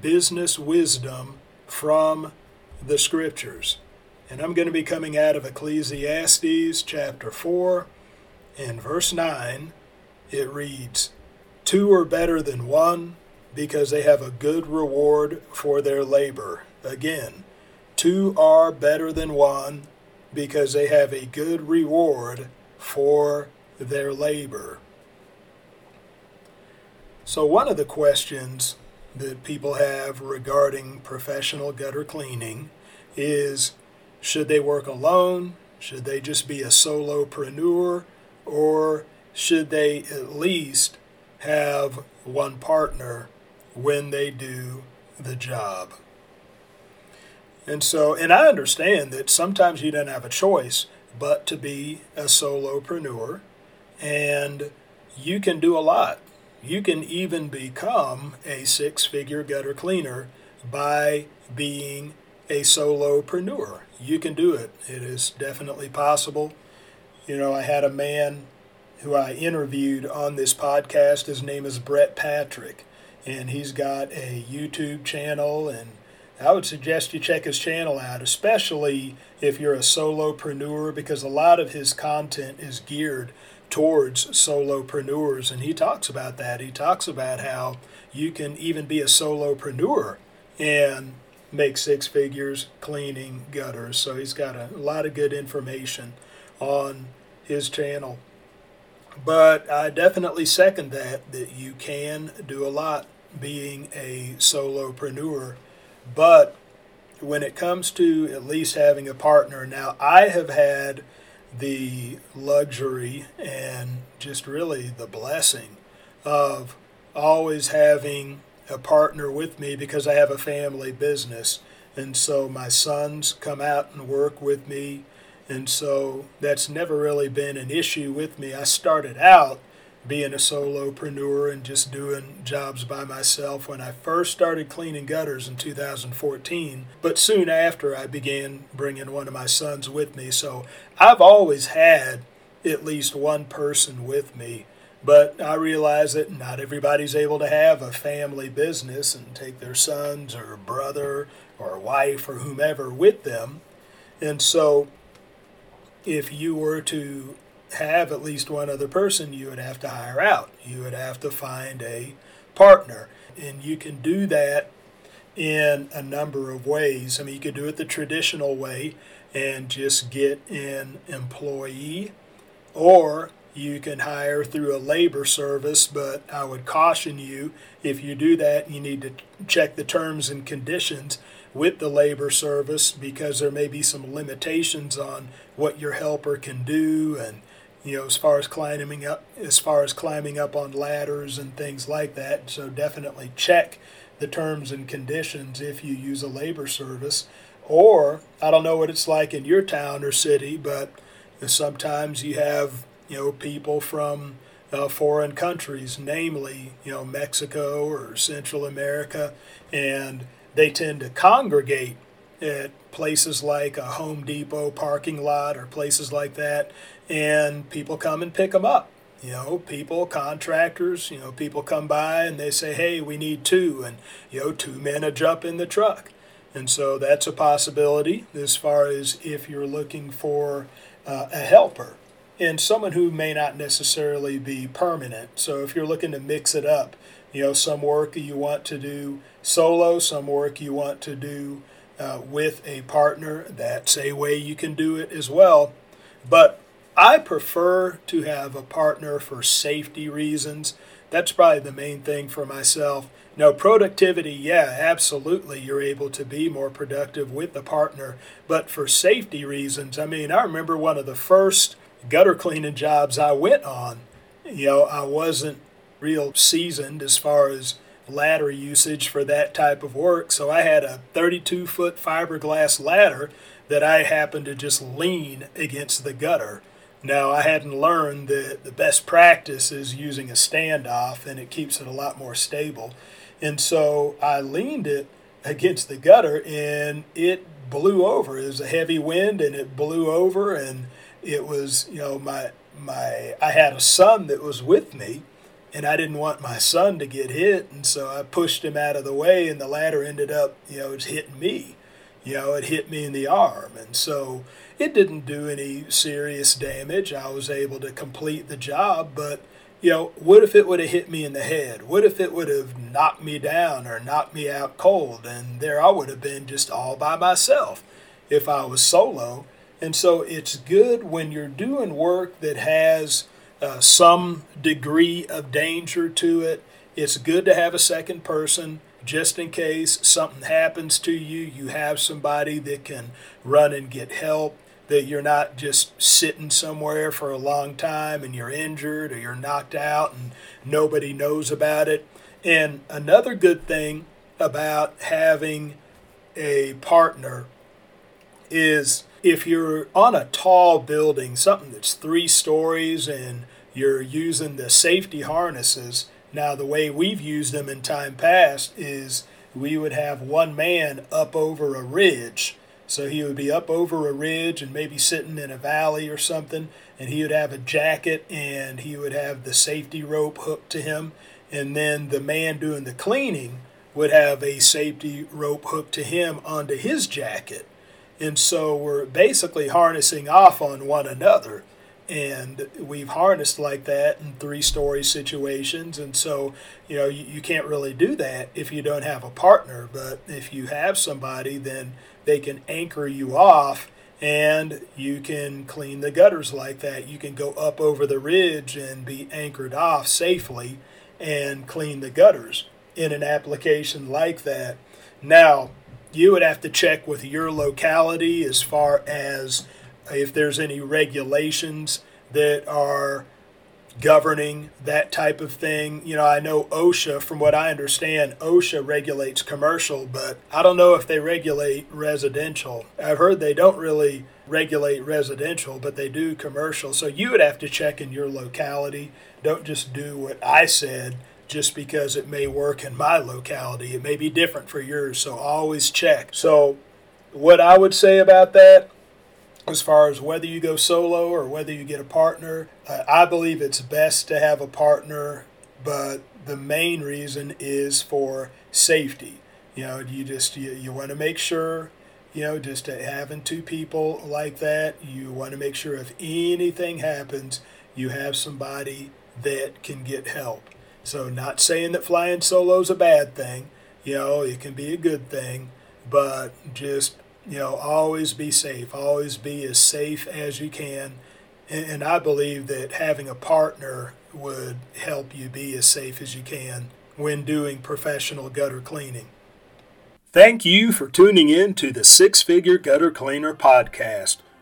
business wisdom from the scriptures. And I'm going to be coming out of Ecclesiastes chapter 4 and verse 9. It reads, Two are better than one because they have a good reward for their labor. Again, two are better than one because they have a good reward for their labor. So, one of the questions that people have regarding professional gutter cleaning is should they work alone? Should they just be a solopreneur? Or should they at least have one partner when they do the job? And so, and I understand that sometimes you don't have a choice but to be a solopreneur, and you can do a lot you can even become a six figure gutter cleaner by being a solopreneur. You can do it. It is definitely possible. You know, I had a man who I interviewed on this podcast. His name is Brett Patrick, and he's got a YouTube channel. And I would suggest you check his channel out, especially if you're a solopreneur, because a lot of his content is geared towards solopreneurs. And he talks about that. He talks about how you can even be a solopreneur and make six figures cleaning gutters. So he's got a, lot of good information on his channel. But I definitely second that, that you can do a lot being a solopreneur. But when it comes to at least having a partner, now I have had the luxury and just really the blessing of always having a partner with me because I have a family business. And so my sons come out and work with me. And so that's never really been an issue with me. I started out being a solopreneur and just doing jobs by myself when I first started cleaning gutters in 2014. But soon after, I began bringing one of my sons with me. So I've always had at least one person with me. But I realize that not everybody's able to have a family business and take their sons or brother or wife or whomever with them. And so if you were to have at least one other person you would have to hire out. You would have to find a partner. And you can do that in a number of ways. I mean, you could do it the traditional way and just get an employee, or you can hire through a labor service. But I would caution you if you do that, you need to check the terms and conditions with the labor service because there may be some limitations on what your helper can do and you know, as far as climbing up, as far as climbing up on ladders and things like that. So definitely check the terms and conditions if you use a labor service. Or I don't know what it's like in your town or city, but sometimes you have you know people from uh, foreign countries, namely you know Mexico or Central America, and they tend to congregate at places like a Home Depot parking lot or places like that, and people come and pick them up. You know, people, contractors, you know, people come by and they say, hey, we need two, and, you know, two men a jump in the truck. And so that's a possibility as far as if you're looking for uh, a helper and someone who may not necessarily be permanent. So if you're looking to mix it up, you know, some work you want to do solo, some work you want to do uh, with a partner, that's a way you can do it as well. But I prefer to have a partner for safety reasons. That's probably the main thing for myself. No, productivity, yeah, absolutely. You're able to be more productive with the partner. But for safety reasons, I mean, I remember one of the first gutter cleaning jobs I went on. You know, I wasn't real seasoned as far as ladder usage for that type of work. So I had a 32 foot fiberglass ladder that I happened to just lean against the gutter. Now, I hadn't learned that the best practice is using a standoff and it keeps it a lot more stable. And so I leaned it against the gutter and it blew over. It was a heavy wind and it blew over and it was, you know, my my I had a son that was with me and I didn't want my son to get hit and so I pushed him out of the way and the ladder ended up, you know, it's hitting me. You know, it hit me in the arm and so it didn't do any serious damage. I was able to complete the job, but you know, what if it would have hit me in the head? What if it would have knocked me down or knocked me out cold? And there I would have been just all by myself if I was solo. And so it's good when you're doing work that has uh, some degree of danger to it. It's good to have a second person just in case something happens to you. You have somebody that can run and get help that you're not just sitting somewhere for a long time and you're injured or you're knocked out and nobody knows about it. And another good thing about having a partner is if you're on a tall building, something that's three stories, and you're using the safety harnesses. Now, the way we've used them in time past is we would have one man up over a ridge so he would be up over a ridge and maybe sitting in a valley or something, and he would have a jacket and he would have the safety rope hooked to him. And then the man doing the cleaning would have a safety rope hooked to him onto his jacket. And so we're basically harnessing off on one another. And we've harnessed like that in three story situations. And so, you know, you, you can't really do that if you don't have a partner. But if you have somebody, then they can anchor you off and you can clean the gutters like that. You can go up over the ridge and be anchored off safely and clean the gutters in an application like that. Now, you would have to check with your locality as far as if there's any regulations that are governing that type of thing. You know, I know OSHA, from what I understand, OSHA regulates commercial, but I don't know if they regulate residential. I've heard they don't really regulate residential, but they do commercial. So you would have to check in your locality. Don't just do what I said just because it may work in my locality. It may be different for yours, so always check. So, what I would say about that as far as whether you go solo or whether you get a partner. Uh, I believe it's best to have a partner, but the main reason is for safety. You know, you just you, you want to make sure, you know, just having two people like that, you want to make sure if anything happens, you have somebody that can get help. So, not saying that flying solo is a bad thing, you know, it can be a good thing, but just you know, always be safe. Always be as safe as you can. And, and I believe that having a partner would help you be as safe as you can when doing professional gutter cleaning. Thank you for tuning in to the Six Figure Gutter Cleaner podcast.